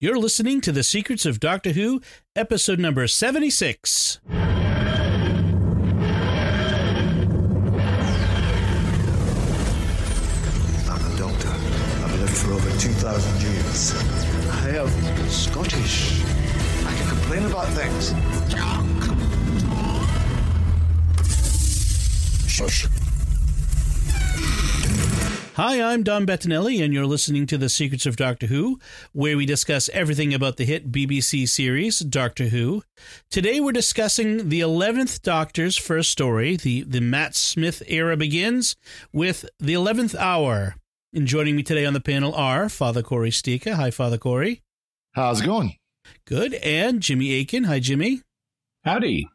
You're listening to The Secrets of Doctor Who, episode number 76. I'm a doctor. I've lived for over 2,000 years. I am Scottish. I can complain about things. Shush. Hi, I'm Dom Bettinelli, and you're listening to The Secrets of Doctor Who, where we discuss everything about the hit BBC series Doctor Who. Today we're discussing the 11th Doctor's first story. The, the Matt Smith era begins with The 11th Hour. And joining me today on the panel are Father Cory Sticha. Hi, Father Cory. How's it going? Good. And Jimmy Akin. Hi, Jimmy. Howdy.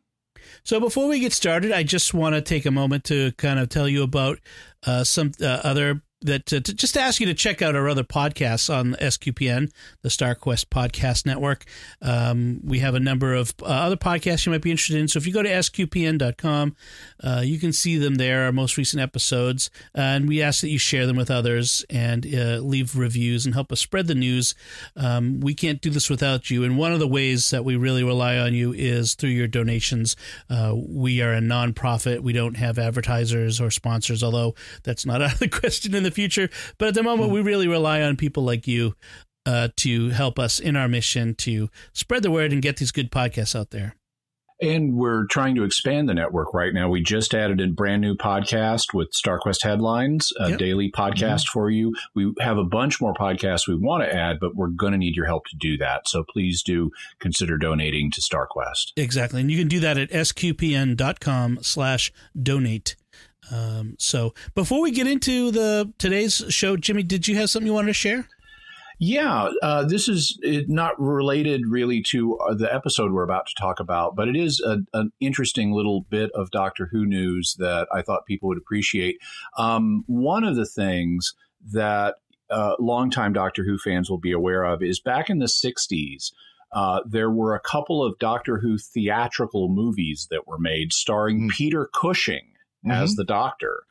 So before we get started, I just want to take a moment to kind of tell you about uh, some uh, other that uh, to just ask you to check out our other podcasts on SQPN, the StarQuest Podcast Network. Um, we have a number of uh, other podcasts you might be interested in. So if you go to sqpn.com, uh, you can see them there, our most recent episodes. and we ask that you share them with others and uh, leave reviews and help us spread the news. Um, we can't do this without you. And one of the ways that we really rely on you is through your donations. Uh, we are a nonprofit. We don't have advertisers or sponsors, although that's not out of the question in the future. But at the moment, we really rely on people like you uh, to help us in our mission to spread the word and get these good podcasts out there. And we're trying to expand the network right now. We just added a brand new podcast with StarQuest Headlines, a Yep. daily podcast for you. We have a bunch more podcasts we want to add, but we're going to need your help to do that. So please do consider donating to StarQuest. Exactly. And you can do that at sqpn.com slash donate. Um, so before we get into the today's show, Jimmy, did you have something you wanted to share? Yeah, uh, this is uh, not related really to uh, the episode we're about to talk about, but it is a, an interesting little bit of Doctor Who news that I thought people would appreciate. Um, one of the things that uh, longtime Doctor Who fans will be aware of is back in the 60s. Uh, there were a couple of Doctor Who theatrical movies that were made starring Mm. Peter Cushing as the Doctor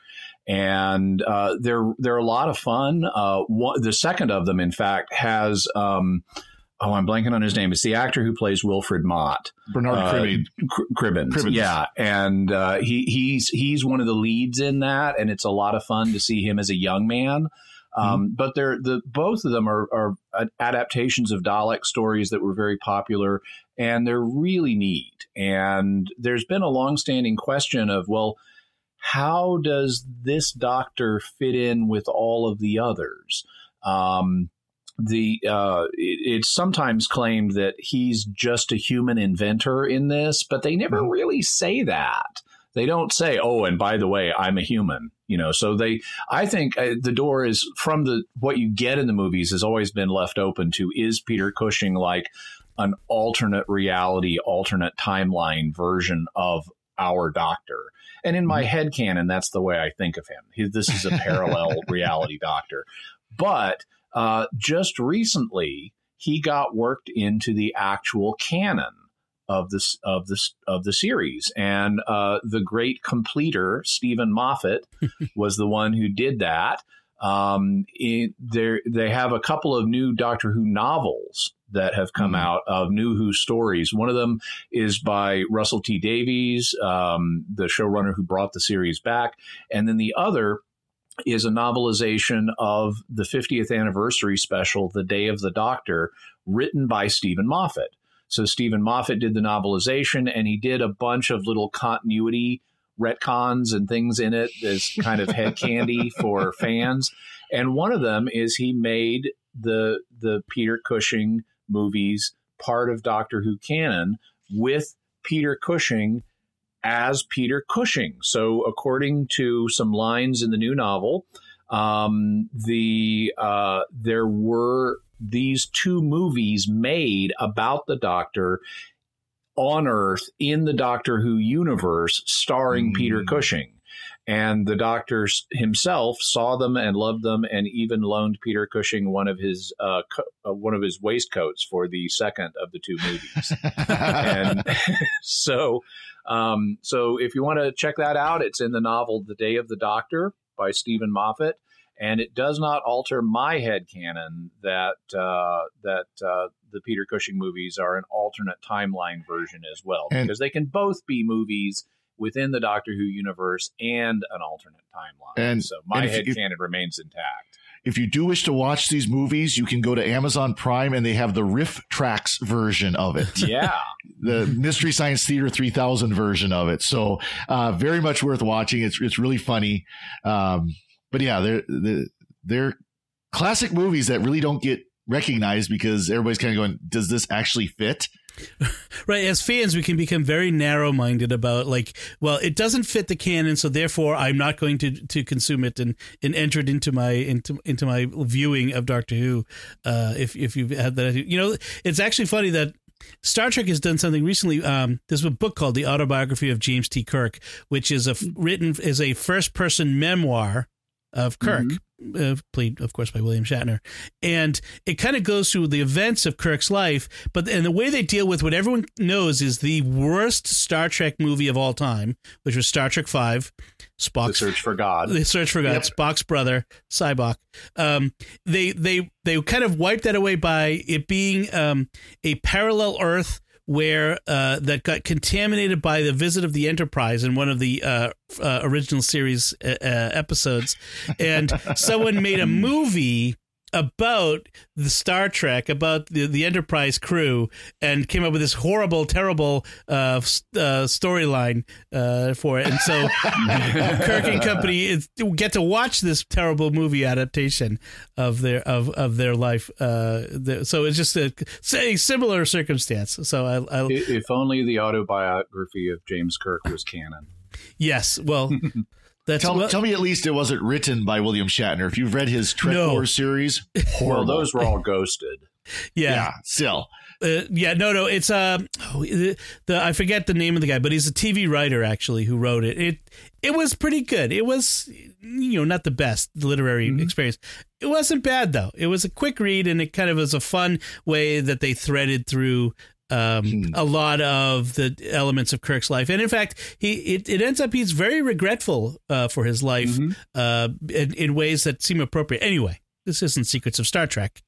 and uh, they're they're a lot of fun. Uh, one, the second of them, in fact, has um, oh, I'm blanking on his name. It's the actor who plays Wilfred Mott, Bernard Uh, Cribbin. Cr- Cribbins. Cribbins. Yeah, and uh, he he's he's one of the leads in that, and it's a lot of fun to see him as a young man. Um, But they're the both of them are, are adaptations of Dalek stories that were very popular, and they're really neat. And there's been a longstanding question of well how does this doctor fit in with all of the others? Um, the uh, it, it's sometimes claimed that he's just a human inventor in this, but they never really say that. They don't say, "Oh, and by the way, I'm a human." You know, so they. I think uh, the door is from the what you get in the movies has always been left open to is Peter Cushing like an alternate reality, alternate timeline version of our Doctor. And in my head canon, that's the way I think of him. He, this is a parallel reality Doctor. But uh, just recently, he got worked into the actual canon of this of this of the series, and uh, the great completer Steven Moffat was the one who did that. Um, it, there, they have a couple of new Doctor Who novels that have come Mhm. out of New Who stories. One of them is by Russell T Davies, um, the showrunner who brought the series back, and then the other is a novelization of the 50th anniversary special, The Day of the Doctor, written by Steven Moffat. So Steven Moffat did the novelization, and he did a bunch of little continuity retcons and things in it as kind of head candy for fans. And one of them is he made the the Peter Cushing movies part of Doctor Who canon with Peter Cushing as Peter Cushing. So, according to some lines in the new novel, um, the uh, there were these two movies made about the Doctor on Earth in the Doctor Who universe, starring Mm. Peter Cushing. And the Doctor himself saw them and loved them, and even loaned Peter Cushing one of his uh, co- uh, one of his waistcoats for the second of the two movies and so um, so if you want to check that out it's in the novel the day of the doctor by steven moffat and it does not alter my head canon that uh, that uh, the Peter Cushing movies are an alternate timeline version as well, And- because they can both be movies within the Doctor Who universe and an alternate timeline. And- so my and head canon remains intact. If you do wish to watch these movies, you can go to Amazon Prime and they have the RiffTrax version of it. Yeah, the Mystery Science Theater 3000 version of it. So, uh, very much worth watching. It's, it's really funny. Um, but yeah, they're, they're, classic movies that really don't get recognized because everybody's kind of going, does this actually fit? Right, as fans, we can become very narrow-minded about like, well, it doesn't fit the canon, so therefore, I'm not going to to consume it and, and enter it into my into into my viewing of Doctor Who. Uh, if if you've had that, you know, it's actually funny that Star Trek has done something recently. Um, there's a book called The Autobiography of James T. Kirk, which is a written as a first person memoir of Kirk, uh, played of course by William Shatner, and it kind of goes through the events of Kirk's life. But and the way they deal with what everyone knows is the worst Star Trek movie of all time, which was Star Trek Five, the Spock's search for God. the search for God. Spock's brother, Sybok. Um, they they they kind of wiped that away by it being um, a parallel Earth where uh, that got contaminated by the visit of the Enterprise in one of the uh, uh, original series uh, uh, episodes, and someone made a movie about the Star Trek, about the, the Enterprise crew, and came up with this horrible, terrible uh, uh, storyline uh, for it. And so Kirk and company is, get to watch this terrible movie adaptation of their of, of their life. Uh, the, so it's just a, say similar circumstance. So I I- if only the autobiography of James Kirk was canon. yes, well. That's Tell, well, tell me at least it wasn't written by William Shatner. If you've read his Trek No. Wars series, Well, those were all ghosted. yeah. yeah, still. Uh, yeah, no, no, it's um, oh, the, the I forget the name of the guy, but he's a TV writer actually who wrote it. It it was pretty good. It was you know not the best literary experience. It wasn't bad though. It was a quick read, and it kind of was a fun way that they threaded through. Um, a lot of the elements of Kirk's life, and in fact, he it, it ends up he's very regretful uh, for his life uh, in, in ways that seem appropriate. Anyway, this isn't Secrets of Star Trek.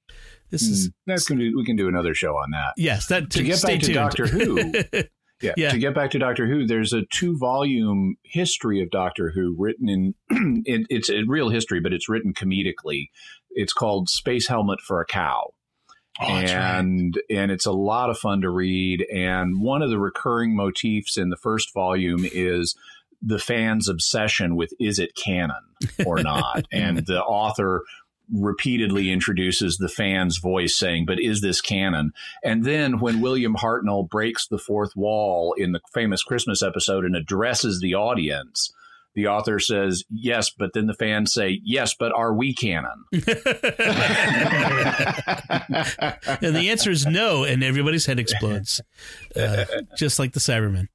This is That's gonna be, we can do another show on that. yes. That To get stay back to. Doctor Who, Yeah, Yeah. To get back to Doctor Who, there's a two volume history of Doctor Who written in, it, it's a real history, but it's written comedically. It's called Space Helmet for a Cow. Oh, that's right. and and it's a lot of fun to read. And one of the recurring motifs in the first volume is the fans' obsession with is it canon or not, and the author repeatedly introduces the fan's voice saying, But is this canon? And then when William Hartnell breaks the fourth wall in the famous Christmas episode and addresses the audience, the author says, Yes, but then the fans say, Yes, but are we canon? and the answer is no, and everybody's head explodes, uh, just like the Cybermen.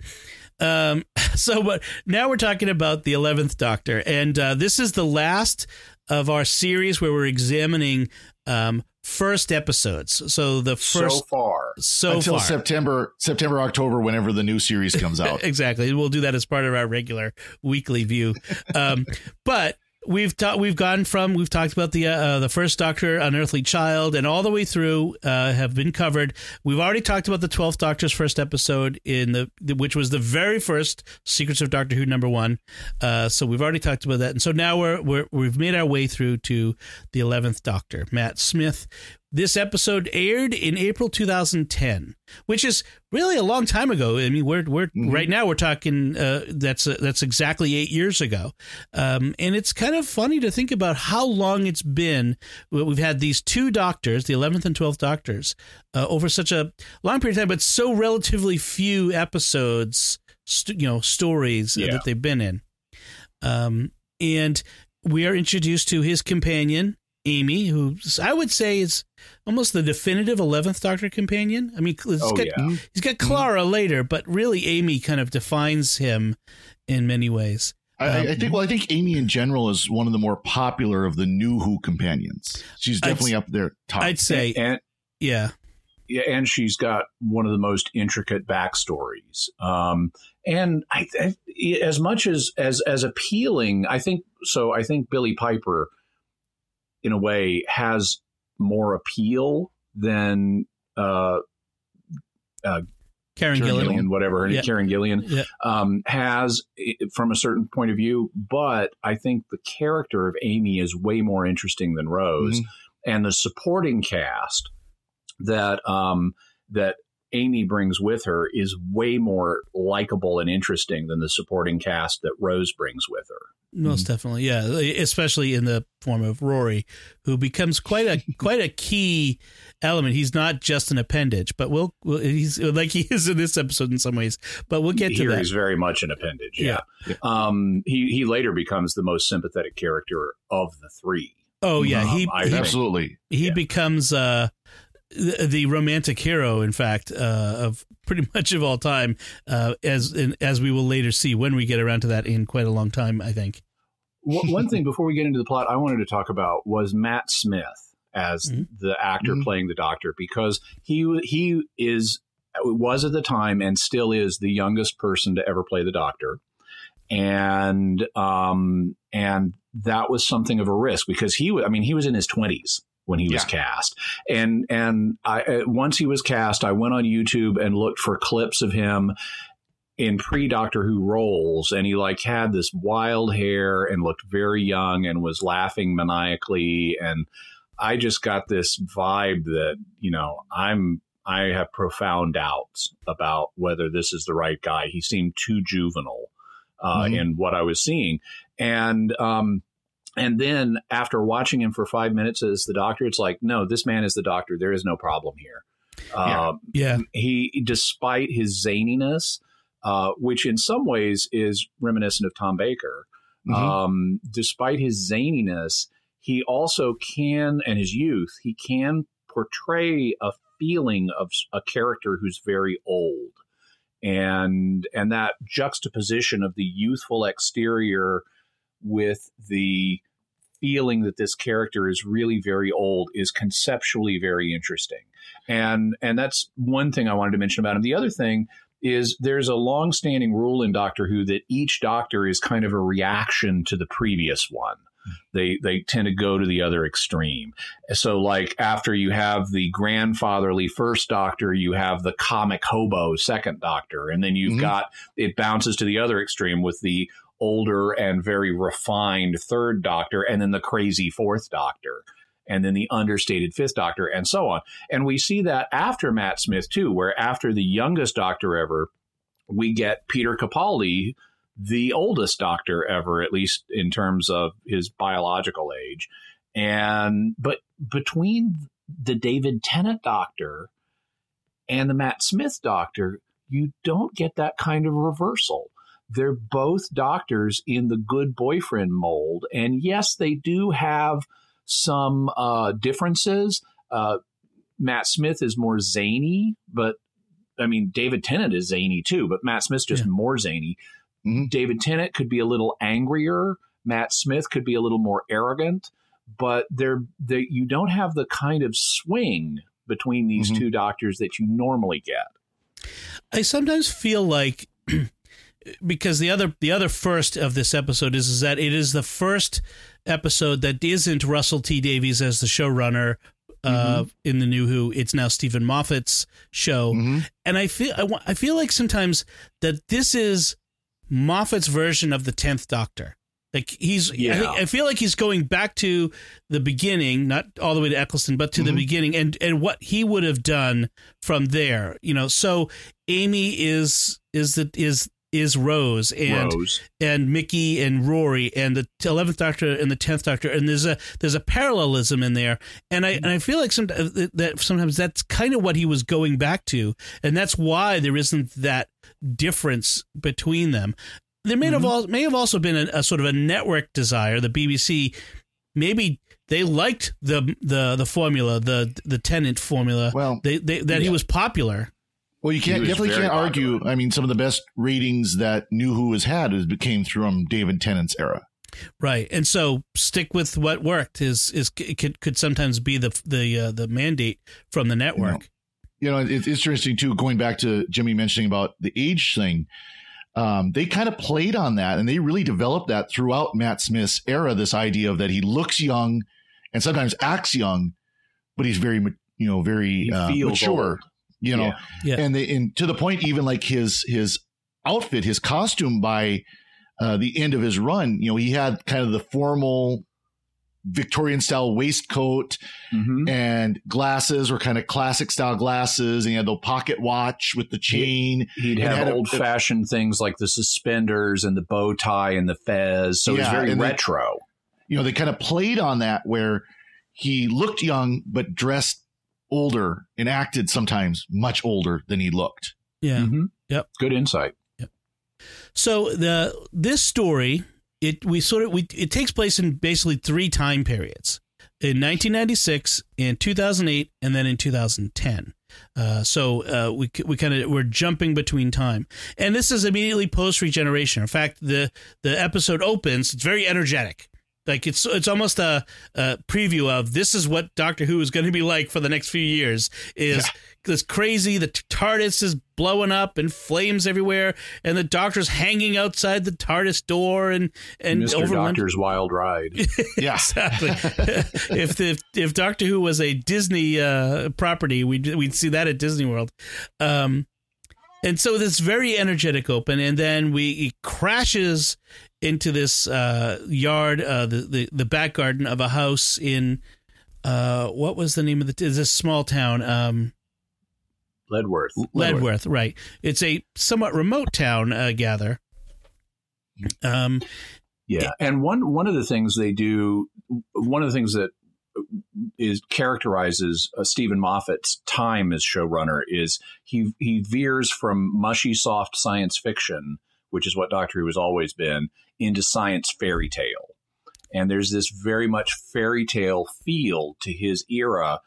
Um, so, but now we're talking about the eleventh Doctor, and uh, this is the last of our series where we're examining um, first episodes. So the first so first far. so, far. Until far. September, September, October, whenever the new series comes out. exactly. We'll do that as part of our regular weekly view. Um, but we've ta- we've gone from we've talked about the uh, the first Doctor, Unearthly Child, and all the way through uh, have been covered. We've already talked about the Twelfth Doctor's first episode in the which was the very first Secrets of Doctor Who number one. Uh, so we've already talked about that, and so now we're, we're we've made our way through to the Eleventh Doctor, Matt Smith. This episode aired in April 2010, which is really a long time ago. I mean, we're we're right now we're talking uh, that's uh, that's exactly eight years ago, um, and it's kind of funny to think about how long it's been. We've had these two doctors, the 11th and 12th doctors, uh, over such a long period of time, but so relatively few episodes, st- you know, stories Yeah. that they've been in. Um, and we are introduced to his companion, Amy, who I would say is almost the definitive eleventh Doctor companion. I mean, he's Oh, got, yeah. he's got Clara later, but really Amy kind of defines him in many ways. I, I- I think. Well, I think Amy in general is one of the more popular of the new Who companions. She's I'd definitely up there top. I'd say, And yeah, yeah, and she's got one of the most intricate backstories. Um, and I, I, as much as as as appealing, I think so. I think Billie Piper in a way, has more appeal than uh, uh, Karen Karen Gillan. Gillian, whatever, Yeah. Karen Gillian Yeah. um, has from a certain point of view. But I think the character of Amy is way more interesting than Rose, and the supporting cast that um, that Amy brings with her is way more likable and interesting than the supporting cast that Rose brings with her. Most definitely, yeah. Especially in the form of Rory, who becomes quite a quite a key element. He's not just an appendage, but we'll, we'll he's like he is in this episode in some ways. But we'll get to Here that. he's very much an appendage. Yeah. Um, he he later becomes the most sympathetic character of the three. Oh yeah, he Um, I he, Absolutely. he yeah. becomes uh, the, the romantic hero. In fact, uh, of pretty much of all time, uh, as in, as we will later see when we get around to that in quite a long time. I think. One one thing before we get into the plot, I wanted to talk about was Matt Smith as Mhm. the actor Mhm. playing the Doctor because he he is was at the time and still is the youngest person to ever play the Doctor, and um and that was something of a risk because he wa- I mean he was in his twenties when he was cast and and I uh, once he was cast I went on YouTube and looked for clips of him in pre Doctor Who roles, and he like had this wild hair and looked very young and was laughing maniacally, and I just got this vibe that you know I'm I have profound doubts about whether this is the right guy. He seemed too juvenile uh, Mhm. in what I was seeing, and um, and then after watching him for five minutes as the Doctor, it's like no, this man is the Doctor. There is no problem here. Yeah. Uh, Yeah, he despite his zaniness uh, which in some ways is reminiscent of tom baker Mhm. um, despite his zaniness he also can and his youth he can portray a feeling of a character who's very old and and that juxtaposition of the youthful exterior with the feeling that this character is really very old is conceptually very interesting. And and that's one thing i wanted to mention about him. The other thing is there's a long-standing rule in doctor who that each doctor is kind of a reaction to the previous one. They they tend to go to the other extreme. So like after you have the grandfatherly first doctor you have the comic hobo second doctor and then you've Mhm. got it bounces to the other extreme with the older and very refined third doctor and then the crazy fourth doctor and then the understated fifth doctor and so on. And we see that after matt smith too where after the youngest doctor ever we get peter capaldi the oldest doctor ever at least in terms of his biological age. And but between the david tennant doctor and the matt smith doctor you don't get that kind of reversal they're both doctors in the good boyfriend mold and yes they do have some uh, differences uh, matt smith is more zany but i mean david tennant is zany too but matt smith's just Yeah. more zany Mhm. david tennant could be a little angrier matt smith could be a little more arrogant but they're they you don't have the kind of swing between these Mhm. two doctors that you normally get I sometimes feel like because the other the other first of this episode is is that it is the first episode that isn't Russell T Davies as the showrunner uh, in the new Who. It's now Steven Moffat's show, Mhm. and I feel I, I feel like sometimes that this is Moffat's version of the tenth Doctor. Like he's, I, Yeah. think, I feel like he's going back to the beginning, not all the way to Eccleston, but to the Mhm. beginning, and and what he would have done from there. You know, so Amy is is the is is Rose and rose and Mickey and Rory and the eleventh Doctor and the tenth Doctor, and there's a there's a parallelism in there, and I and I feel like some uh, that sometimes that's kind of what he was going back to, and that's why there isn't that difference between them. There may have mm-hmm. al- may have also been a, a sort of a network desire. The BBC maybe they liked the the the formula, the the Tennant formula. Well, they, they that he was popular. Well, you can't definitely can't argue. I mean, some of the best ratings that New Who has had is came from David Tennant's era. Right, and so stick with what worked is is could could sometimes be the the uh, the mandate from the network. You know, it's interesting too. Going back to Jimmy mentioning about the age thing, um, they kind of played on that, and they really developed that throughout Matt Smith's era. This idea of that he looks young and sometimes acts young, but he's very you know very uh, mature. old. You know, Yeah. Yeah. and they, and to the point, even like his his outfit, his costume by uh, the end of his run, you know, he had kind of the formal Victorian style waistcoat Mhm. and glasses were kind of classic style glasses, and he had the pocket watch with the chain. He'd It have old fashioned things like the suspenders and the bow tie and the fez. So it's Yeah, very and then- retro. You know, they kind of played on that where he looked young but dressed older and acted sometimes much older than he looked. Yeah. Mhm. Yep. Good insight. Yep. So the this story it we sort of we it takes place in basically three time periods in 1996 in 2008 and then in 2010 uh, so uh, we we kind of we're jumping between time and this is immediately post regeneration in fact the the episode opens it's very energetic like it's it's almost a, a preview of this is what Doctor Who is going to be like for the next few years is this crazy the TARDIS is blowing up and flames everywhere and the doctor's hanging outside the TARDIS door and and Mr. over London- Doctor's Wild Ride. Yeah. exactly. if the if Doctor Who was a Disney uh, property, we'd we'd see that at Disney World. Um, and so this very energetic open, and then we it crashes into this uh, yard, uh, the, the the back garden of a house in uh, what was the name of the is this small town? Um, Leadworth. Leadworth, right? It's a somewhat remote town. Uh, gather. Um, Yeah, and one one of the things they do, one of the things that is characterizes uh, Steven Moffat's time as showrunner is he he veers from mushy soft science fiction, which is what Doctor Who has always been, into science fairy tale. And there's this very much fairy tale feel to his era.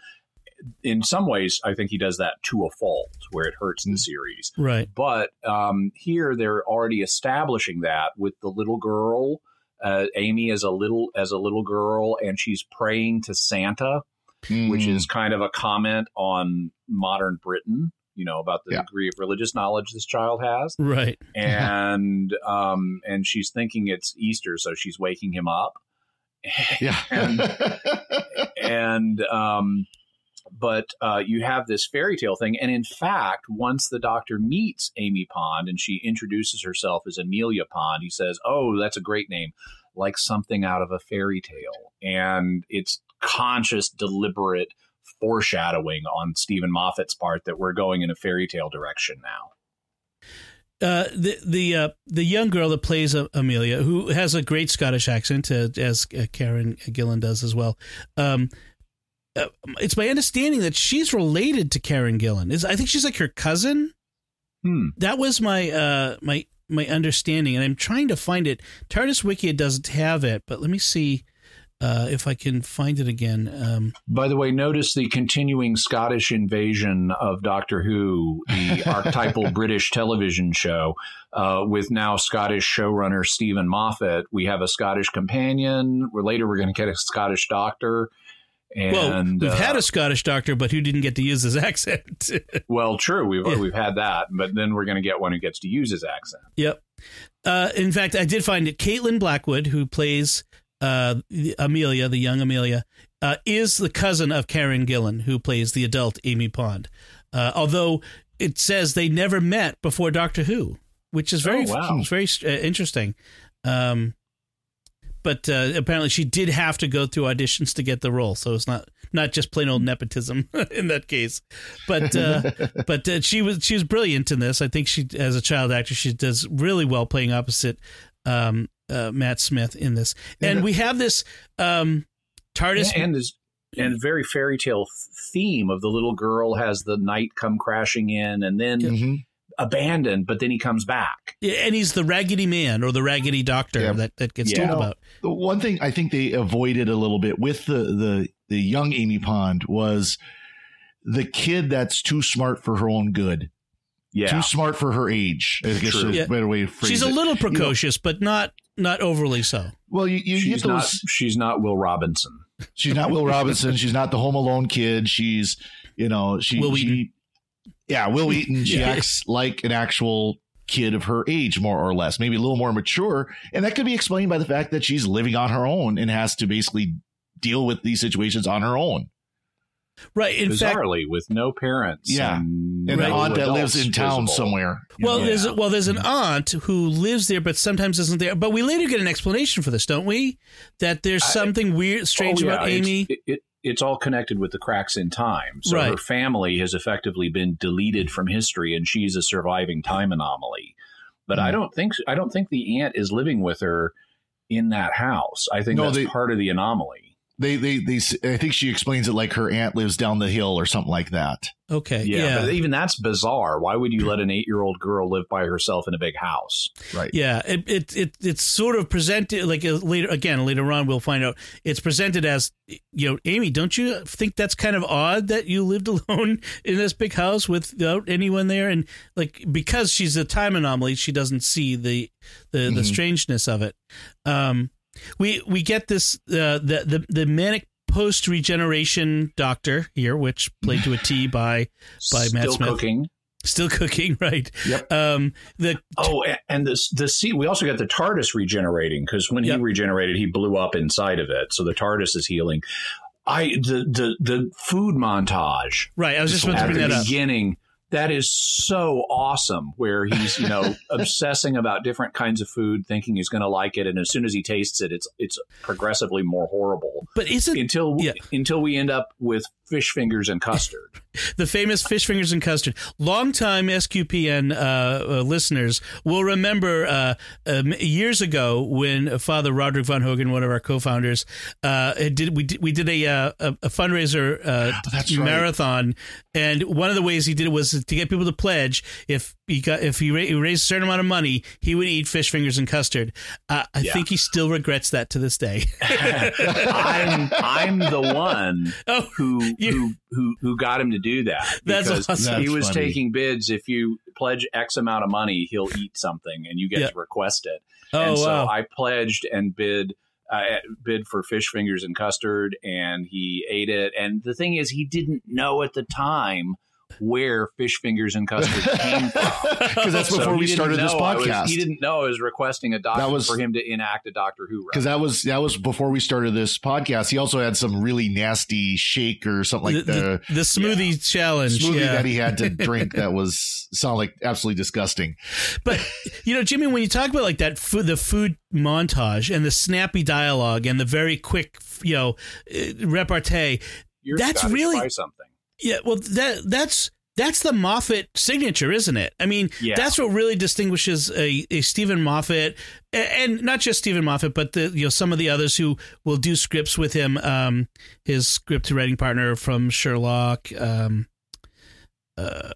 In some ways, I think he does that to a fault, where it hurts in the series. right. But um, here they're already establishing that with the little girl, uh, Amy as a little as a little girl, and she's praying to Santa, which Mm. is kind of a comment on modern Britain. You know about the Yeah. degree of religious knowledge this child has, Right. and um, and she's thinking it's Easter, so she's waking him up, yeah. and um, but uh, you have this fairy tale thing, and in fact, once the Doctor meets Amy Pond and she introduces herself as Amelia Pond, he says, "Oh, that's a great name, like something out of a fairy tale," and it's conscious, deliberate foreshadowing on Steven Moffat's part that we're going in a fairy tale direction now. Uh, the the uh, the young girl that plays uh, Amelia, who has a great Scottish accent, uh, as uh, Karen Gillan does as well. Um, uh, it's my understanding that she's related to Karen Gillan. Is I think she's like her cousin. Hmm. That was my uh, my my understanding, and I'm trying to find it. TARDIS Wiki doesn't have it, but let me see uh, if I can find it again. Um, By the way, notice the continuing Scottish invasion of Doctor Who, the archetypal British television show, uh, with now Scottish showrunner Steven Moffat. We have a Scottish companion. We're later we're going to get a Scottish doctor. well, we've uh, had a Scottish doctor, but who didn't get to use his accent. well, true, we've Yeah. we've had that, but then we're going to get one who gets to use his accent. Yep. Uh, in fact, I did find it. Caitlin Blackwood, who plays uh, Amelia, the young Amelia, uh, is the cousin of Karen Gillan, who plays the adult Amy Pond. Uh, although it says they never met before Doctor Who, which is very, Oh, wow. very uh, interesting. Um, but uh, apparently, she did have to go through auditions to get the role, so it's not not just plain old nepotism in that case. But uh, but uh, she was she was brilliant in this. I think she, as a child actor, she does really well playing opposite um, uh, Matt Smith in this. And we have this um, TARDIS. and is and very fairy tale theme of the little girl has the night come crashing in and then Mhm. abandoned, but then he comes back. and he's the Raggedy Man or the Raggedy Doctor Yeah. that, that gets Yeah. told about. The one thing I think they avoided a little bit with the the the young Amy Pond was the kid that's too smart for her own good, Yeah. too smart for her age. I guess True. Yeah. better way to phrase She's a it. little precocious, but not not overly so. Well, you, you she's get not she's not Will Robinson. She's not Will Robinson. She's not the Home Alone kid. She's you know she. Will she Wheaton. yeah, Wil Wheaton. She Yeah. acts like an actual kid of her age, more or less, maybe a little more mature, and that could be explained by the fact that she's living on her own and has to basically deal with these situations on her own. Right. In fact, with no parents. Yeah. and, And Right. an aunt that lives in town visible. somewhere. well, know? there's Yeah. well, there's an aunt who lives there, but sometimes isn't there. But we later get an explanation for this, don't we? That there's I- something weird, strange Oh, yeah, about it's- Amy. It, it, it's all connected with the cracks in time. So Right. her family has effectively been deleted from history, and she's a surviving time anomaly. But I Hmm. don't think I don't think the aunt is living with her in that house. I think No, that's they- part of the anomaly. They, they, they, I think she explains it like her aunt lives down the hill or something like that. Okay. Yeah, Yeah. but even that's bizarre. Why would you let an eight-year-old girl live by herself in a big house? Right. Yeah, it, it it it's sort of presented like uh, later again later on we'll find out it's presented as you know Amy don't you think that's kind of odd that you lived alone in this big house without anyone there and like because she's a time anomaly she doesn't see the the, the Mhm. strangeness of it. Um, we we get this uh, the the the manic post regeneration doctor here which played to a T by By Matt Still Smith. cooking. still cooking right. Yep. Um, the Oh, and the the sea. We also got the TARDIS regenerating because when Yep. he regenerated, he blew up inside of it. So the TARDIS is healing. I the the the food montage right I was just about to bring the that up. beginning. That is so awesome. Where he's you know obsessing about different kinds of food, thinking he's going to like it, and as soon as he tastes it, it's it's progressively more horrible But isn't until Yeah. until we end up with fish fingers and custard. the famous fish fingers and custard. Longtime SQPN uh, uh, listeners will remember uh, um, years ago when Father Roderick Vonhögen, one of our co-founders, uh, did we did, we did a uh, a, a fundraiser uh, That's right. marathon, and one of the ways he did it was to get people to pledge if he got if he, ra- he raised a certain amount of money, he would eat fish fingers and custard. Uh, I Yeah. think he still regrets that to this day. I'm I'm the one oh, who You- who who who got him to do that That's because awesome. he That's was funny. taking bids. If you pledge X amount of money, he'll eat something, and you get Yeah. to request it. oh and so wow. I pledged and bid. Uh, bid for fish fingers and custard, and he ate it. And the thing is, he didn't know at the time where fish fingers and custard came from. Because that's So before he we started this know I was- podcast. he didn't know I was requesting a doctor That was- for him to enact a Doctor Who. Because that was that was before we started this podcast. He also had some really nasty shake or something like the, the, the, the smoothie challenge. smoothie yeah. that he had to drink that was sound like absolutely disgusting. But you know, Jimmy, when you talk about like that food, the food montage and the snappy dialogue and the very quick, you know, uh, repartee. You're that's really- something. Yeah, well, that that's that's the Moffat signature, isn't it? I mean, Yeah. that's what really distinguishes a, a Steven Moffat, and not just Steven Moffat, but the you know some of the others who will do scripts with him. Um, his script writing partner from Sherlock. Um, uh,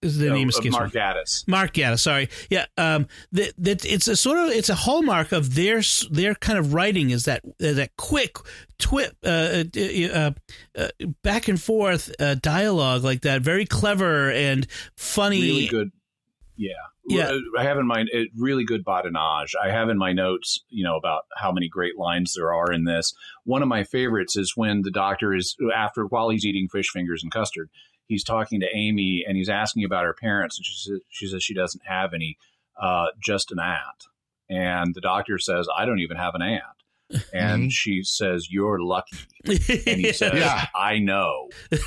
the Oh, name of escapes me. Mark Gatiss. Mark Gatiss, sorry, yeah. Um, that that it's a sort of it's a hallmark of their their kind of writing is that uh, that quick twit, uh, uh, uh, uh, back and forth uh, dialogue like that, very clever and funny. Really good. Yeah. Yeah. I have in mind it really good badinage. I have in my notes, you know, about how many great lines there are in this. One of my favorites is when the doctor is after while he's eating fish fingers and custard, he's talking to Amy and he's asking about her parents, and she says she says she doesn't have any, uh, just an aunt. And the doctor says, I don't even have an aunt. And Mhm. she says, You're lucky. And he says, Yeah. I know.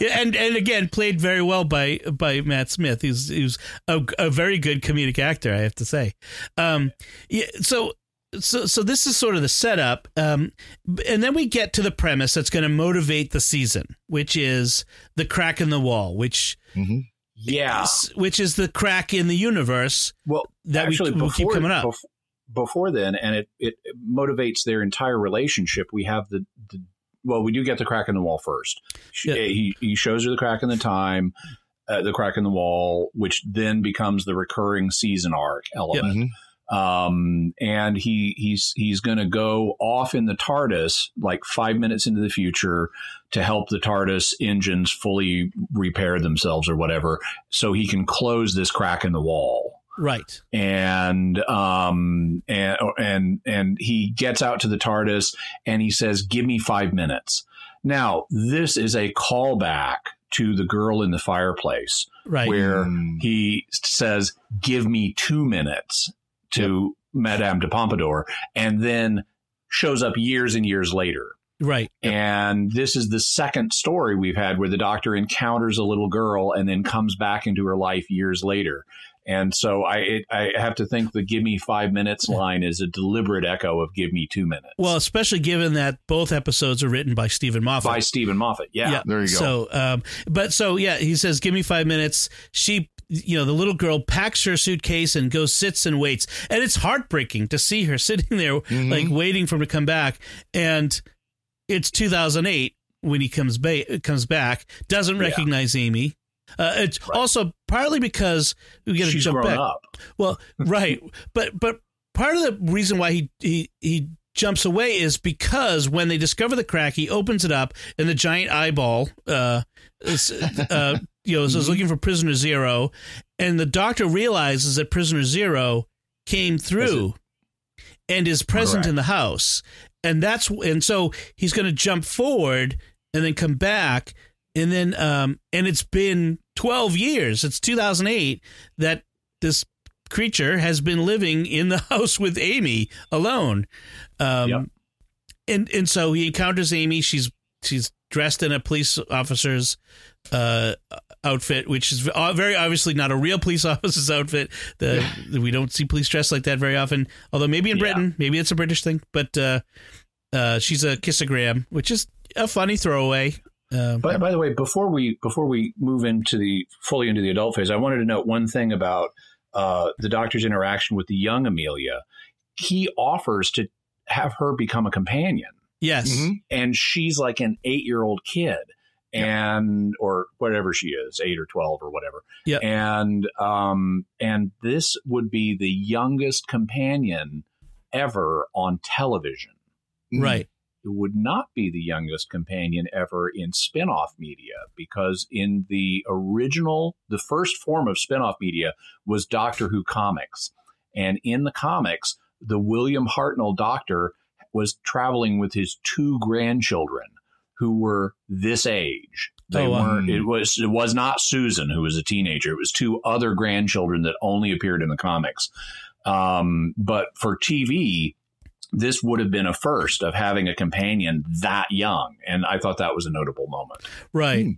yeah, and and again played very well by by Matt Smith. He's he's a, a very good comedic actor, I have to say. Um, yeah, so so so this is sort of the setup, um, and then we get to the premise that's going to motivate the season, which is the crack in the wall, which Mhm. Yeah. is, which is the crack in the universe Well, that we- actually, we keep before, coming up. bef- before then, and it, it motivates their entire relationship. We have the, the well, we do get the crack in the wall first. She, Yeah. He he shows her the crack in the time, uh, the crack in the wall, which then becomes the recurring season arc element. Mhm. Um, and he he's he's going to go off in the TARDIS like five minutes into the future to help the TARDIS engines fully repair themselves or whatever, so he can close this crack in the wall right. and um and and and he gets out to the TARDIS and he says, "Give me five minutes." Now, this is a callback to the girl in the fireplace, Right. where Mm. he says, "Give me two minutes." To Madame de Pompadour, and then shows up years and years later. Right. And this is the second story we've had where the doctor encounters a little girl and then comes back into her life years later. And so I it, I have to think the "Give me five minutes" line is a deliberate echo of "Give me two minutes." Well, especially given that both episodes are written by Steven Moffat. by Steven Moffat, yeah, There you go. So, um, but so yeah, he says, "Give me five minutes." She, you know, the little girl packs her suitcase and goes, sits and waits, and it's heartbreaking to see her sitting there, Mhm. like waiting for him to come back. And it's 2008 when he comes ba- comes back, doesn't Yeah. recognize Amy. Uh, it's Right. also partly because we got to jump grown back. up. Well, right, but but part of the reason why he he he jumps away is because when they discover the crack, he opens it up and the giant eyeball, uh, is, uh you know, is, is looking for prisoner zero, and the doctor realizes that prisoner zero came through and is present in the house, and that's and so he's going to jump forward and then come back. And then, um, and it's been 12 years. It's 2008 that this creature has been living in the house with Amy alone. Um, Yep. and, and so he encounters Amy. She's, she's dressed in a police officer's, uh, outfit, which is very obviously not a real police officer's outfit. The, we don't see police dressed like that very often. Although maybe in Yeah. Britain, maybe it's a British thing, but, uh, uh, she's a kissogram, which is a funny throwaway. Um, By, by the way, before we before we move into the fully into the adult phase, I wanted to note one thing about uh, the doctor's interaction with the young Amelia. He offers to have her become a companion, yes. Mhm. and she's like an eight year old kid, and or whatever she is, eight or twelve or whatever. Yep. And um and this would be the youngest companion ever on television. Mhm. Right. it would not be the youngest companion ever in spin-off media because in the original the first form of spin-off media was Doctor Who comics and in the comics the William Hartnell doctor was traveling with his two grandchildren who were this age. They Oh, weren't it was it was not Susan who was a teenager. It was two other grandchildren that only appeared in the comics. Um, but for TV this would have been a first of having a companion that young. And i thought that was a notable moment. Right.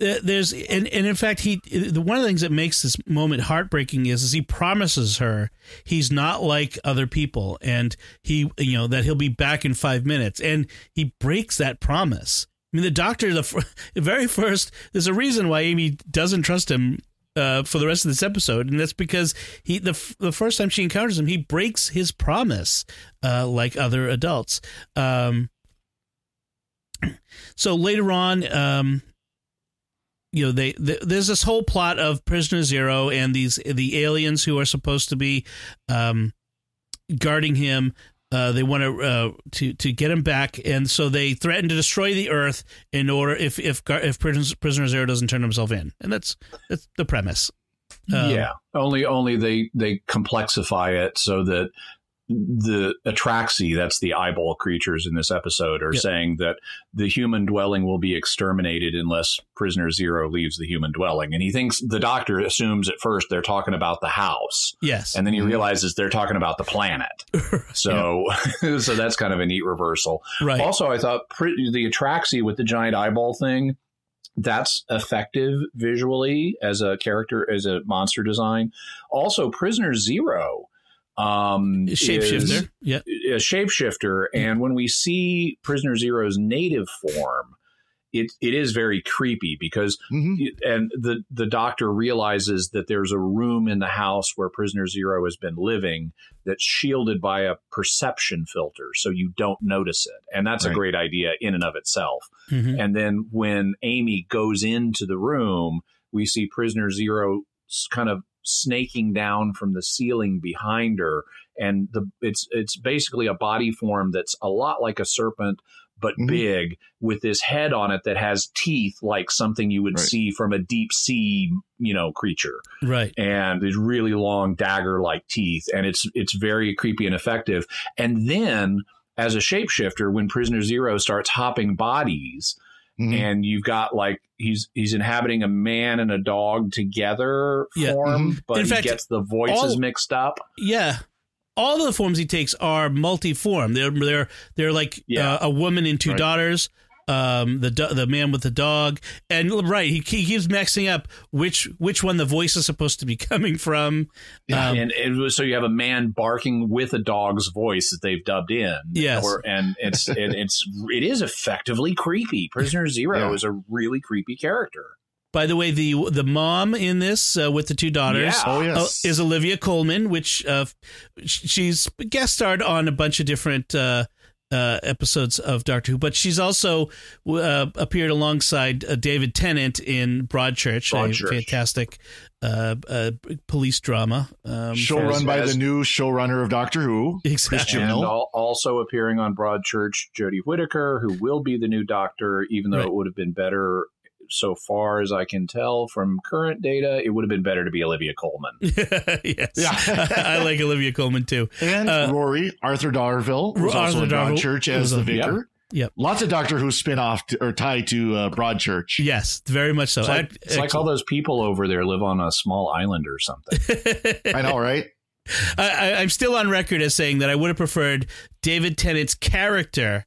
Uh, There's and, and in fact he the one of the things that makes this moment heartbreaking is is he promises her he's not like other people and he you know that he'll be back in 5 minutes and he breaks that promise. I mean the doctor the, the very first there's a reason why Amy doesn't trust him uh, for the rest of this episode, and that's because he the the first time she encounters him, he breaks his promise, uh, like other adults. Um, so later on, um, you know, they, th there's this whole plot of Prisoner Zero and these the aliens who are supposed to be um, guarding him. Uh, they want to uh, to to get him back, and so they threaten to destroy the Earth in order if if if Prisoner, Prisoner Zero doesn't turn himself in, and that's that's the premise. Um, yeah only only they they complexify it so that the atraxi that's the eyeball creatures in this episode are Yeah. saying that the human dwelling will be exterminated unless prisoner zero leaves the human dwelling and he thinks the doctor assumes at first they're talking about the house Yes. and then he Mhm. realizes they're talking about the planet so so that's kind of a neat reversal right. Also, I thought pre- the Atraxi with the giant eyeball thing, that's effective visually as a character, as a monster design. Also, Prisoner Zero um, Shapeshifter. Yeah. a shapeshifter, and when we see Prisoner Zero's native form, it it is very creepy because Mhm. and the the doctor realizes that there's a room in the house where prisoner zero has been living that's shielded by a perception filter so you don't notice it and that's a great idea in and of itself Mhm. and then when amy goes into the room we see prisoner zero kind of snaking down from the ceiling behind her and the it's it's basically a body form that's a lot like a serpent but Mhm. big with this head on it that has teeth like something you would Right. see from a deep sea you know creature Right. and these really long dagger like teeth and it's it's very creepy and effective and then as a shapeshifter when prisoner zero starts hopping bodies Mhm. and you've got like he's he's inhabiting a man and a dog together Yeah. form Mhm. but In he fact, gets the voices all- mixed up Yeah. all of the forms he takes are multiform. They're they're they're like Yeah. uh, a woman and two Right. daughters. Um, the do- the man with the dog, and right, he, he keeps mixing up which which one the voice is supposed to be coming from. Um, and it was, so you have a man barking with a dog's voice that they've dubbed in. Yes. Or, and it's it, it's it is effectively creepy. Prisoner Zero Yeah. is a really creepy character. By the way, the the mom in this uh, with the two daughters Yeah. Oh uh, is Olivia Colman, which uh, she's guest starred on a bunch of different uh, episodes of Doctor Who, but she's also uh, appeared alongside uh, David Tennant in Broadchurch, a fantastic uh, uh, police drama. Um, show run by as- the new showrunner of Doctor Who, Exactly. Christian and Mill. also appearing on Broadchurch, Jodie Whittaker, who will be the new Doctor, even though Right. it would have been better. So far as I can tell from current data, it would have been better to be Olivia Colman. yes, Yeah. I like Olivia Colman too. and uh, Rory Arthur Darvill was Arthur also in Darvill Broadchurch as the on- vicar. Yep. Lots of Doctor Who spin off or tied to uh, Broadchurch. Yes, very much so. It's like, I- it's like all those people over there live on a small island or something. I know, right? I, I, I'm still on record as saying that I would have preferred David Tennant's character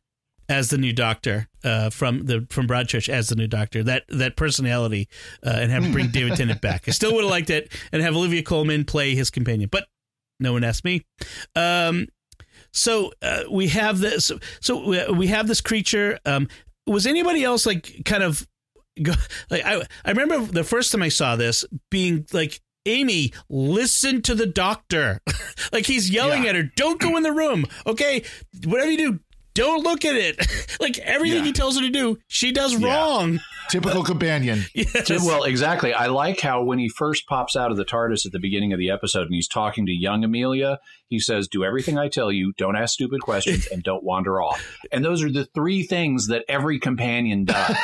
as the new Doctor uh, from the from Broadchurch as the new Doctor. That that personality uh, and have bring David Tennant back. I still would have liked it and have Olivia Colman play his companion, but no one asked me. Um, so uh, we have this. So we, we have this creature. Um, was anybody else like kind of go, like I I remember the first time I saw this being like Amy, listen to the doctor. like he's yelling Yeah. at her, don't go in the room. Okay, whatever you do, don't look at it. like everything Yeah. he tells her to do, she does Yeah. wrong. Typical companion. Yes. Well, exactly. I like how when he first pops out of the TARDIS at the beginning of the episode and he's talking to young Amelia, he says, Do everything I tell you, don't ask stupid questions, and don't wander off. And those are the three things that every companion does.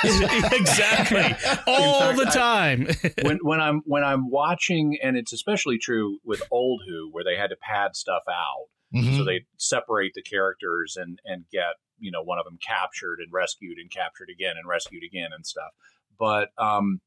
exactly. All fact, the I- time. when when I'm when I'm watching, and it's especially true with old Who, where they had to pad stuff out. Mhm. so they separate the characters and and get you know one of them captured and rescued and captured again and rescued again and stuff but um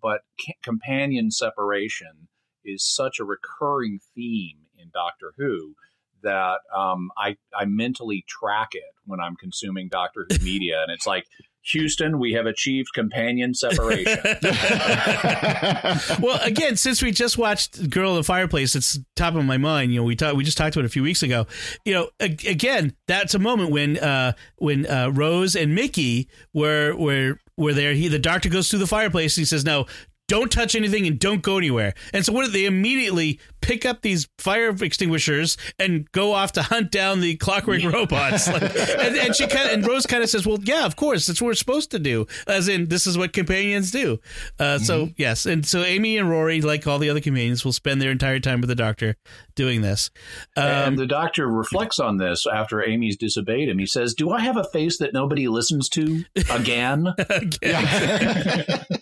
but companion separation is such a recurring theme in doctor who that um, I, I mentally track it when I'm consuming Doctor Who media, and it's like Houston, we have achieved companion separation. well, again, since we just watched Girl in the Fireplace, it's top of my mind. You know, we talked, we just talked about it a few weeks ago. You know, a- again, that's a moment when uh, when uh, Rose and Mickey were were were there. He the doctor goes through the fireplace. And he says, "No." Don't touch anything and don't go anywhere. And so, what do they immediately pick up these fire extinguishers and go off to hunt down the clockwork robots? Like, and, and she kind of, and Rose kind of says, "Well, yeah, of course, that's what we're supposed to do." As in, this is what companions do. Uh, So yes, and so Amy and Rory, like all the other companions, will spend their entire time with the Doctor doing this. and Um, the doctor reflects on this after Amy's disobeyed him. He says, Do I have a face that nobody listens to again?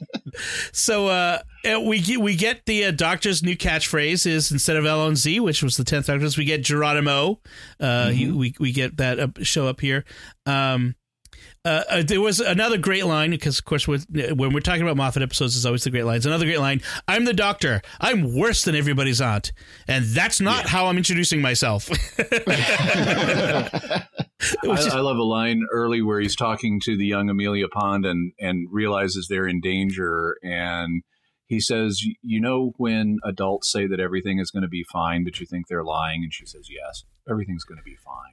so uh, we get we get the uh, Doctor's new catchphrase is instead of Allons-y, which was the tenth Doctor's, we get Geronimo. Uh, he- we we get that up, show up here. Um, uh, uh, there was another great line because, of course, with, when we're talking about Moffat episodes, it's always the great lines. Another great line: "I'm the Doctor. I'm worse than everybody's aunt, and that's not how I'm introducing myself." I, I love a line early where he's talking to the young Amelia Pond and, and realizes they're in danger. And he says, You know, when adults say that everything is going to be fine, but you think they're lying? And she says, Yes, everything's going to be fine.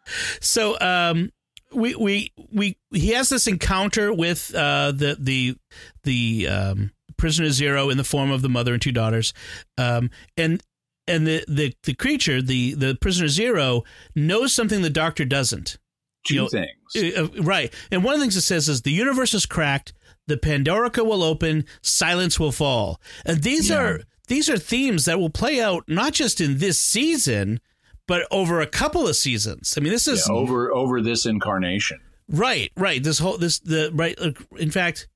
so um we we we he has this encounter with uh the the the um prisoner zero in the form of the mother and two daughters. Um and and the the the creature the the prisoner zero knows something the doctor doesn't. Two You know, things. Uh, uh, right. And one of the things it says is the universe is cracked the pandorica will open silence will fall. And these are these are themes that will play out not just in this season but over a couple of seasons i mean this is Yeah, over over this incarnation. Right, right. This whole this the right. In fact,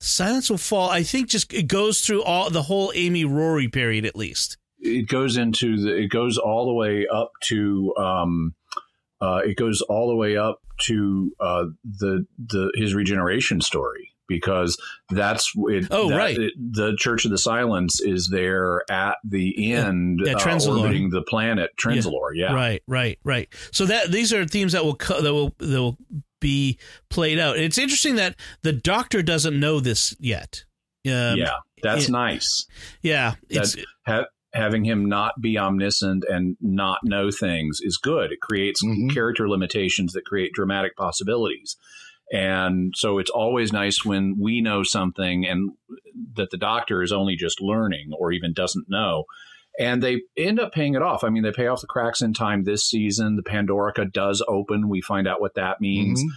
Silence will fall. I think just it goes through all the whole Amy Rory period at least. It goes into the. It goes all the way up to. Um, uh, it goes all the way up to uh, the the his regeneration story. Because that's it, Oh, that- right. it- the Church of the Silence is there at the end, Yeah, uh, orbiting the planet Trenzalore. Yeah, Right, right, right. So that these are themes that will co- that will that will be played out. It's interesting that the Doctor doesn't know this yet. Um, yeah, that's it- nice. yeah. It's Ha- having him not be omniscient and not know things is good. It creates Mhm. character limitations that create dramatic possibilities. And so it's always nice when we know something and that the doctor is only just learning or even doesn't know. And they end up paying it off. I mean, they pay off the cracks in time this season. The Pandorica does open. We find out what that means. Mhm.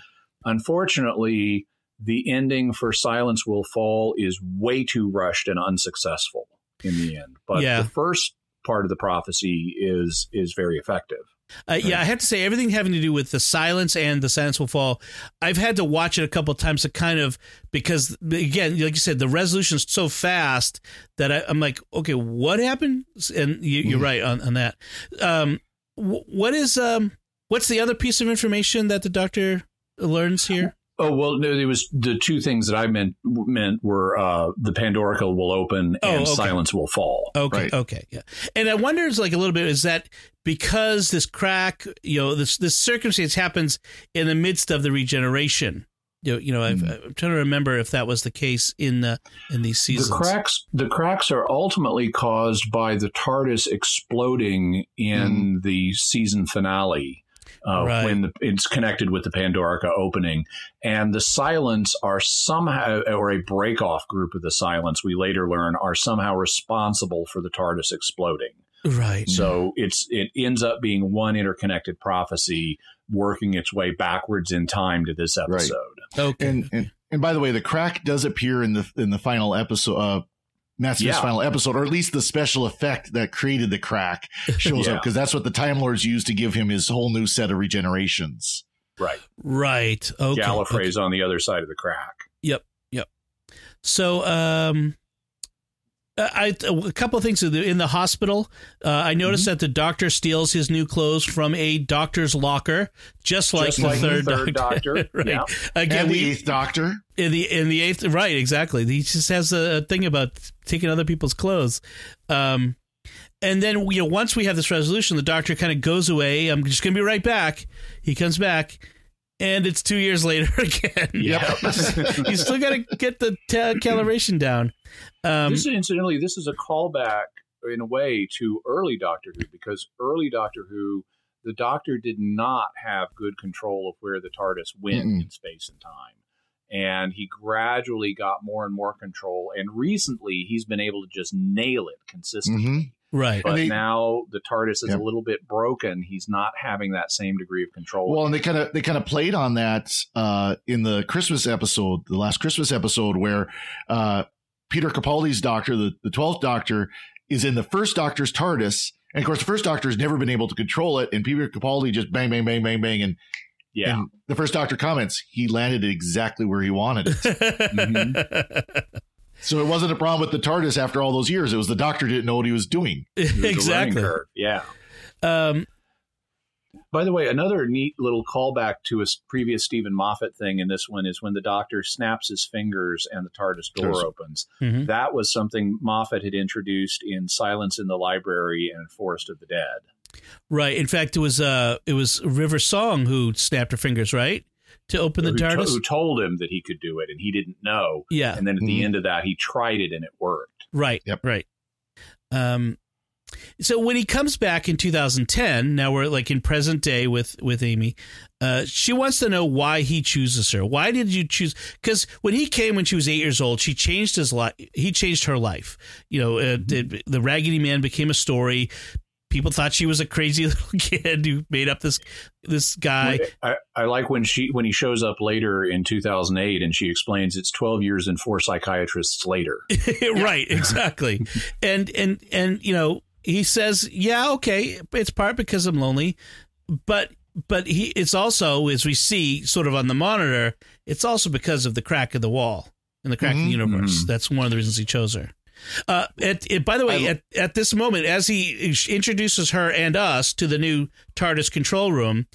Unfortunately, the ending for Silence Will Fall is way too rushed and unsuccessful in the end. But Yeah. the first part of the prophecy is is very effective. Uh, yeah, I have to say everything having to do with the silence and the silence will fall. I've had to watch it a couple of times to kind of because again, like you said, the resolution's so fast that I, I'm like, okay, what happened? And you, you're Mhm. right on, on that. Um, what is um, what's the other piece of information that the doctor learns here? Oh well, no, it was the two things that I meant meant were uh, the Pandorica will open Oh, and okay. Silence will fall. Okay, Right. okay, yeah. And I wonder, is like a little bit, is that because this crack, you know, this this circumstance happens in the midst of the regeneration? You know, you know I've, I'm trying to remember if that was the case in the in these seasons. The cracks the cracks are ultimately caused by the TARDIS exploding in the season finale. Uh, Right. When the, it's connected with the Pandorica opening, and the Silence are somehow, or a break off group of the Silence, we later learn, are somehow responsible for the TARDIS exploding. right? So it's it ends up being one interconnected prophecy working its way backwards in time to this episode. Okay, And, and and by the way, the crack does appear in the in the final episode. Uh, Matt Smith's Yeah. final episode, or at least the special effect that created the crack shows Yeah. up because that's what the Time Lords used to give him his whole new set of regenerations. Right. right. Okay. Gallifrey's okay. on the other side of the crack. Yep. Yep. So, um, I a couple of things in the hospital. Uh, I noticed Mm-hmm. that the doctor steals his new clothes from a doctor's locker, just like Just the like third, the third doctor. right. Yeah. Again, and the we, Eighth Doctor. in the in the eighth right exactly he just has a, a thing about taking other people's clothes um and then you know once we have this resolution the doctor kind of goes away i'm just gonna be right back he comes back and it's two years later again Yep. you still gotta get the t- calibration down um this incidentally, this is a callback in a way to early Doctor Who because early Doctor Who, the Doctor did not have good control of where the TARDIS went Mm-mm. in space and time. And he gradually got more and more control. And recently, he's been able to just nail it consistently. Mhm. Right But And they- now the TARDIS is Yep. a little bit broken. He's not having that same degree of control. Well, and they kind of they kind of played on that uh, in the Christmas episode, the last Christmas episode, where uh, Peter Capaldi's Doctor, the the twelfth Doctor, is in the first Doctor's TARDIS, and of course, the first Doctor has never been able to control it, and Peter Capaldi just bang, bang, bang, bang, bang, and, yeah. and the first Doctor comments he landed it exactly where he wanted it. so it wasn't a problem with the TARDIS after all those years; it was the Doctor didn't know what he was doing. There's exactly. Yeah. um By the way, another neat little callback to a previous Steven Moffat thing in this one is when the Doctor snaps his fingers and the TARDIS door Yes. opens. mhm. That was something Moffat had introduced in Silence in the Library and Forest of the Dead. right in fact it was uh it was river song who snapped her fingers right to open the who, to- tardis who told him that he could do it and he didn't know. yeah And then at the Mhm. end of that, he tried it and it worked. Right. Yep. Right. Um, so when he comes back in 2010, now we're like in present day with with Amy. Uh, she wants to know why he chooses her. Why did you choose? Because when he came when she was eight years old, she changed his life. He changed her life. You know, uh, the, the Raggedy Man became a story. People thought she was a crazy little kid who made up this this guy. I, I like when she when he shows up later in 2008 and she explains it's 12 years and four psychiatrists later. right exactly and and and you know he says yeah okay it's part because i'm lonely but but he it's also as we see sort of on the monitor it's also because of the crack in the wall in the crack in the Mhm. universe Mhm. that's one of the reasons he chose her uh, at, it, by the way, I- at, at this moment, as he introduces her and us to the new TARDIS control room,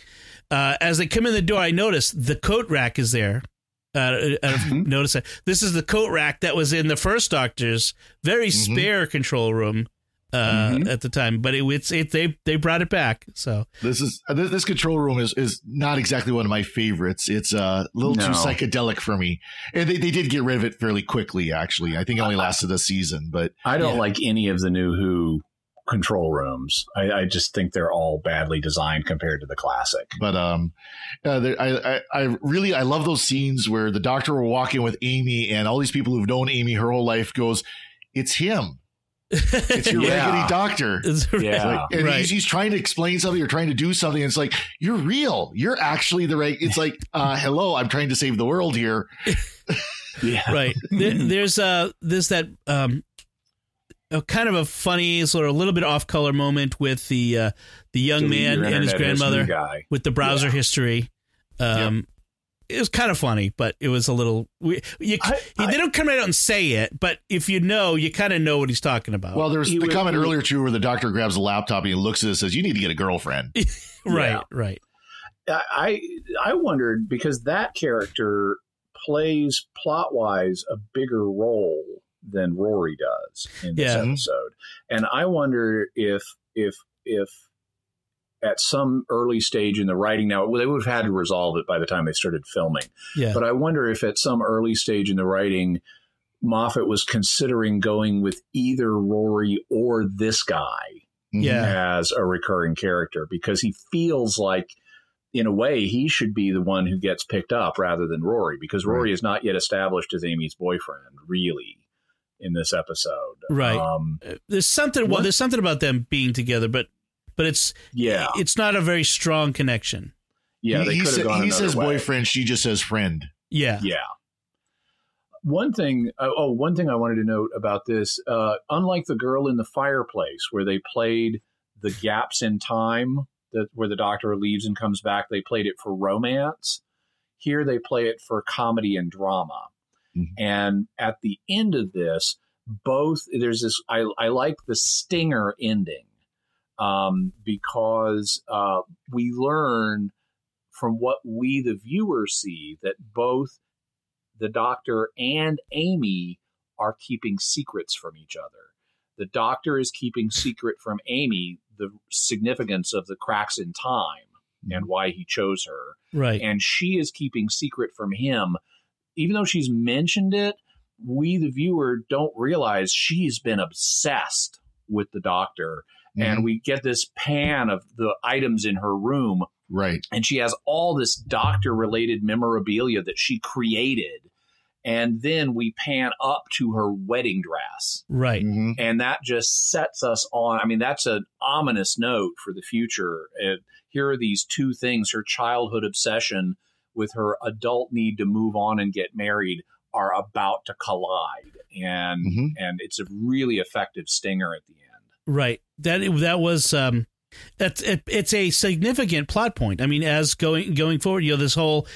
uh, as they come in the door, I notice the coat rack is there, Uh, I don't know if Mm-hmm. you noticed that. This is the coat rack that was in the first Doctor's very Mm-hmm. spare control room uh, Mhm. at the time, but it, it's it they they brought it back. So This is uh, this, this control room is is not exactly one of my favorites. It's uh, a little No. too psychedelic for me, and they, they did get rid of it fairly quickly. Actually, I think it only lasted a season, but I don't Yeah. like any of the new Who control rooms. I, I just think they're all badly designed compared to the classic. but um, uh, there, I, I I really I love those scenes where the doctor will walk in with Amy, and all these people who've known Amy her whole life goes, "It's him. It's your Yeah. raggedy doctor." It's- Yeah. Like, and Right. he's, he's trying to explain something or trying to do something. And it's like, you're real. You're actually the right. It's like, uh, hello, I'm trying to save the world here. Yeah. right. There, there's uh there's that um a kind of a funny sort of a little bit off color moment with the uh the young Delete man and his grandmother guy. with the browser history. Um It was kind of funny, but it was a little. We, you, I- he, they don't come right out and say it, but if you know, you kind of know what he's talking about. Well, there's He the was- comment he- earlier too, where the doctor grabs a laptop and he looks at it and says, "You need to get a girlfriend." right, yeah. right. I I wondered because that character plays plot wise a bigger role than Rory does in this Yeah. Mm-hmm. episode, and I wonder if if if at some early stage in the writing now they would have had to resolve it by the time they started filming, Yeah. but I wonder if at some early stage in the writing. Moffat was considering going with either Rory or this guy Yeah. as a recurring character because he feels like in a way he should be the one who gets picked up rather than Rory because Rory is not yet established as Amy's boyfriend really in this episode. Right. Um, There's something. Well, there's something about them being together, but but it's yeah. it's not a very strong connection. Yeah. he, They he, could sa- have gone he says way. boyfriend, she just says friend. Yeah. Yeah. One thing, uh, oh, one thing I wanted to note about this, uh, unlike the girl in the fireplace, where they played the gaps in time, that where the doctor leaves and comes back, they played it for romance. Here they play it for comedy and drama. Mhm. And at the end of this, both there's this. I, I like the stinger ending um, because uh, we learn from what we the viewer see that both the doctor and Amy are keeping secrets from each other. The doctor is keeping secret from Amy the significance of the cracks in time and why he chose her. Right. And she is keeping secret from him. Even though she's mentioned it, we, the viewer, don't realize she's been obsessed with the doctor. And we get this pan of the items in her room Right. and she has all this doctor related memorabilia that she created and then we pan up to her wedding dress Right. Mhm. and that just sets us on i mean that's an ominous note for the future Uh, here are these two things her childhood obsession with her adult need to move on and get married are about to collide and Mhm. and it's a really effective stinger at the end Right. That that was um that's it, it's a significant plot point. I mean, as going going forward, you know, this whole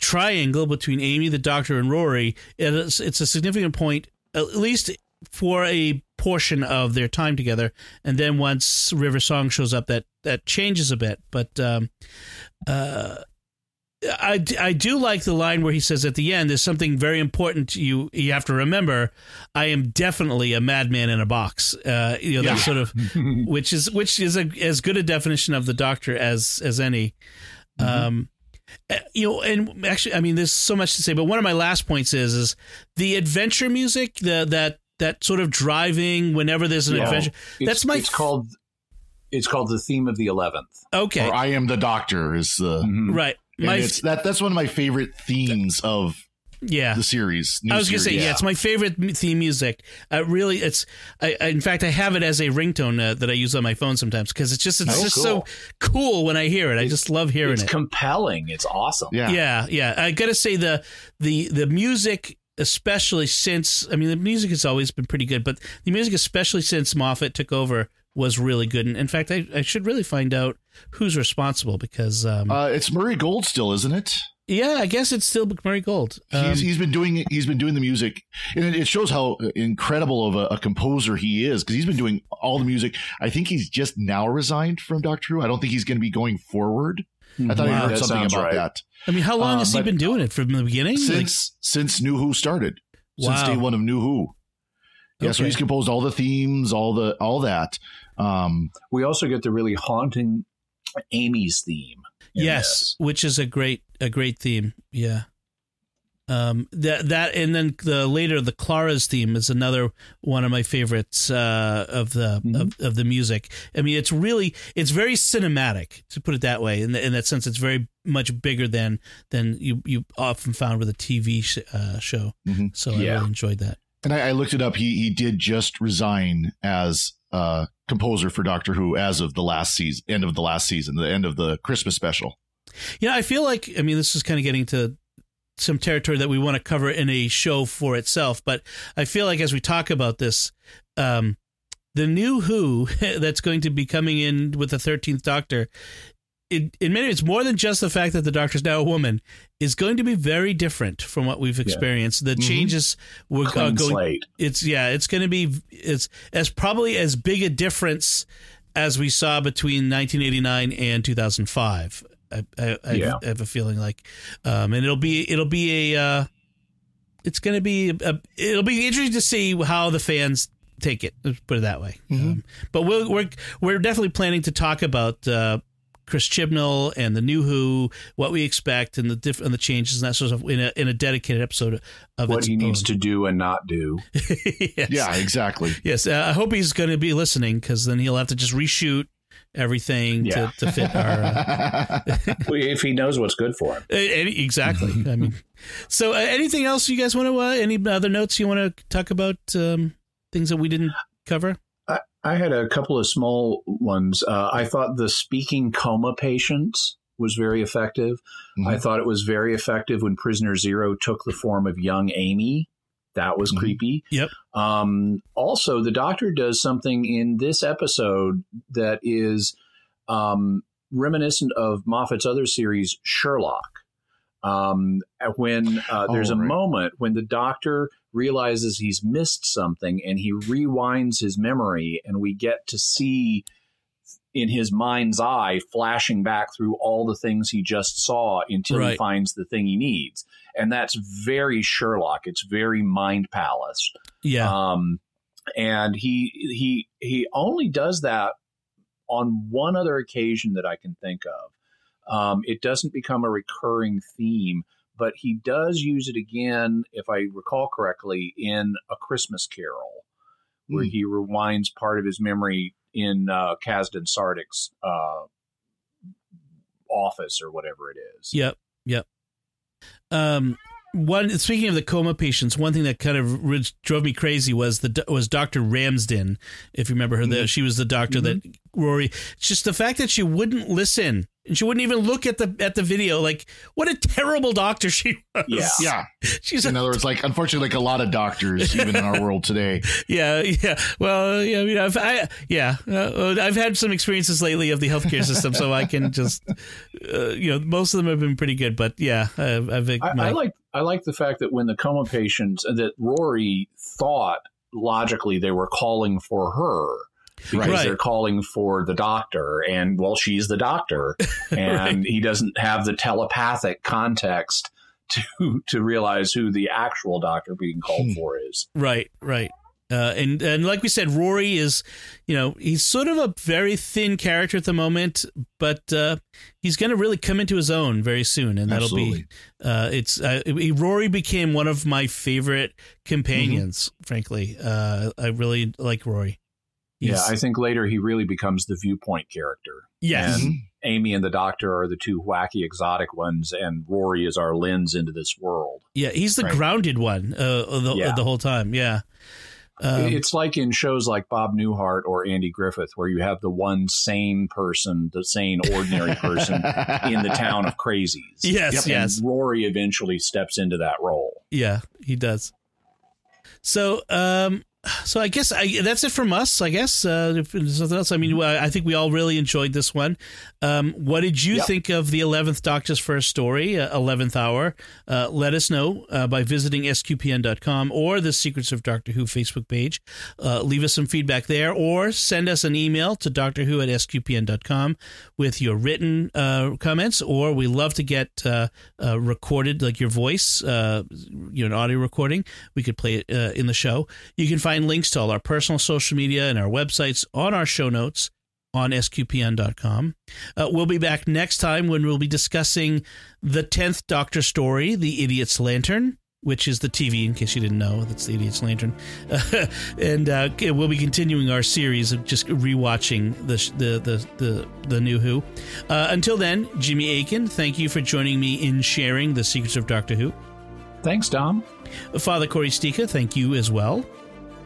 triangle between Amy, the Doctor, and Rory, it is, it's a significant point, at least for a portion of their time together. And then once River Song shows up, that that changes a bit. But um, uh, I, d- I do like the line where he says at the end, "There's something very important you you have to remember. I am definitely a madman in a box." Uh, you know, Yeah. that sort of, which is which is a, as good a definition of the Doctor as as any. Um, uh, you know, and actually, I mean, there's so much to say, but one of my last points is is the adventure music, the that that sort of driving whenever there's an Yeah. adventure. It's- That's my it's called it's called the theme of the 11th okay, Or I am the doctor is the. right. My that that's one of my favorite themes of yeah. the series. I was gonna say, series. yeah. it's my favorite theme music. Uh, really, it's. I, I, in fact, I have it as a ringtone uh, that I use on my phone sometimes because it's just it's Oh, just cool. so cool when I hear it. I just love hearing it's it. It's compelling it's awesome Yeah. yeah, yeah. I gotta say the the the music, especially since I mean the music has always been pretty good, but the music, especially since Moffat took over, was really good. And in fact, I, I should really find out who's responsible because um, Uh, it's Murray Gold still, isn't it? yeah, I guess it's still Murray Gold. Um, he's, he's been doing he's been doing the music, and it, it shows how incredible of a, a composer he is because he's been doing all the music. I think he's just now resigned from Doctor Who. I don't think he's going to be going forward. I thought I Wow. heard something about right. that I mean, how long Uh, has he been doing it from the beginning? Like- since since New Who started. Since day one of New Who. Yeah, so he's composed all the themes, all the all that. Um, We also get the really haunting Amy's theme. yes, this. which is a great a great theme. Yeah. Um, that that and then the later the Clara's theme is another one of my favorites uh, of the Mhm. of, of the music. I mean, it's really it's very cinematic to put it that way. In, the, in that sense, it's very much bigger than than you you often found with a TV sh- uh, show. Mhm. So I really enjoyed that. and I, I looked it up. He he did just resign as uh, composer for Doctor Who as of the last season, end of the last season, the end of the Christmas special. Yeah, I feel like I mean this is kind of getting to some territory that we want to cover in a show for itself, but I feel like as we talk about this, um, the new Who that's going to be coming in with the thirteenth Doctor. It, in many ways, more than just the fact that the Doctor's now a woman, is going to be very different from what we've experienced. The Mhm. changes we're uh, Clean going slate. it's yeah it's going to be it's as probably as big a difference as we saw between 1989 and 2005 i, I, I, Yeah. I have a feeling like um and it'll be it'll be a uh it's going to be a, it'll be interesting to see how the fans take it let's put it that way um, but we'll, we're we're definitely planning to talk about uh Chris Chibnall and the new Who, what we expect, and the diff- and the changes and that sort of in a in a dedicated episode of What its he needs to do and not do. Yes. Yeah, exactly. Yes, uh, I hope he's going to be listening because then he'll have to just reshoot everything Yeah. to, to fit our. Uh, if he knows what's good for him. any, exactly. I mean, so uh, anything else you guys want to? Uh, any other notes you want to talk about? Um, things that we didn't cover. I had a couple of small ones. Uh, I thought the speaking coma patients was very effective. Mhm. I thought it was very effective when Prisoner Zero took the form of young Amy. That was Mhm. creepy. Yep. Um, also, the doctor does something in this episode that is um, reminiscent of Moffat's other series, Sherlock. Um, when uh, there's Oh, a moment when the doctor realizes he's missed something and he rewinds his memory, and we get to see in his mind's eye flashing back through all the things he just saw until he finds the thing he needs. And that's very Sherlock. It's very Mind Palace. Yeah, Um, and he he he only does that on one other occasion that I can think of. Um, it doesn't become a recurring theme, but he does use it again, if I recall correctly, in A Christmas Carol, where Hmm. he rewinds part of his memory in uh, Kazran Sardick's uh, office or whatever it is. Yep. Yep. Um, one speaking of the coma patients, one thing that kind of re- drove me crazy was the was Doctor Ramsden. If you remember her, the, she was the doctor that Rory. It's just the fact that she wouldn't listen and she wouldn't even look at the at the video. Like, what a terrible doctor she was. Yeah. yeah. she's In a, other words, like unfortunately, like a lot of doctors, even in our world today. yeah, yeah. Well, yeah, I mean, I've, I, yeah, uh, I've had some experiences lately of the healthcare system, so I can just, uh, you know, most of them have been pretty good, but yeah, I've, I've I, my- I like I like the fact that when the coma patients that Rory thought logically they were calling for her because Right. they're calling for the doctor and well she's the doctor and he doesn't have the telepathic context to to realize who the actual doctor being called Hmm. for is. Right, right. Uh, and and like we said, Rory is, you know, he's sort of a very thin character at the moment, but uh, he's going to really come into his own very soon, and that'll Absolutely. be. Uh, it's uh, Rory became one of my favorite companions. Frankly, uh, I really like Rory. yeah, I think later he really becomes the viewpoint character. yes, and- Mhm. Amy and the doctor are the two wacky exotic ones and Rory is our lens into this world. yeah, he's the Right. grounded one uh, the, Yeah. the whole time. Yeah. Um, it's like in shows like Bob Newhart or Andy Griffith, where you have the one sane person, the sane ordinary person in the town of crazies. Yes, And yes. Rory eventually steps into that role. Yeah, he does. So, um, so I guess I, that's it from us. I guess uh, if there's nothing else. I mean, I think we all really enjoyed this one. Um, what did you yep. think of the Eleventh Doctor's first story, uh, Eleventh uh, Hour? Uh, let us know uh, by visiting sqpn.com or the Secrets of Doctor Who Facebook page. Uh, leave us some feedback there, or send us an email to Doctor Who at sqpn.com with your written comments. Or we love to get recorded, like your voice, you know, an audio recording. We could play it in the show. You can find links to all our personal social media and our websites on our show notes on sqpn.com. Uh, we'll be back next time when we'll be discussing the 10th Doctor story, The Idiot's Lantern, which is the TV, in case you didn't know. That's The Idiot's Lantern. Uh, and uh, we'll be continuing our series of just rewatching the, the, the, the, the new Who. Uh, until then, Jimmy Akin, thank you for joining me in sharing the secrets of Doctor Who. Thanks, Dom. Father Cory Sticha, thank you as well.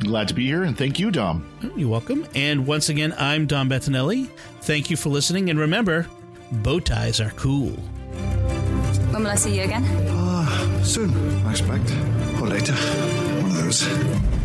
Glad to be here, and thank you, Dom. You're welcome. And once again, I'm Dom Bettinelli. Thank you for listening, and remember, bow ties are cool. When will I see you again? Uh, soon, I expect. Or later. One of those.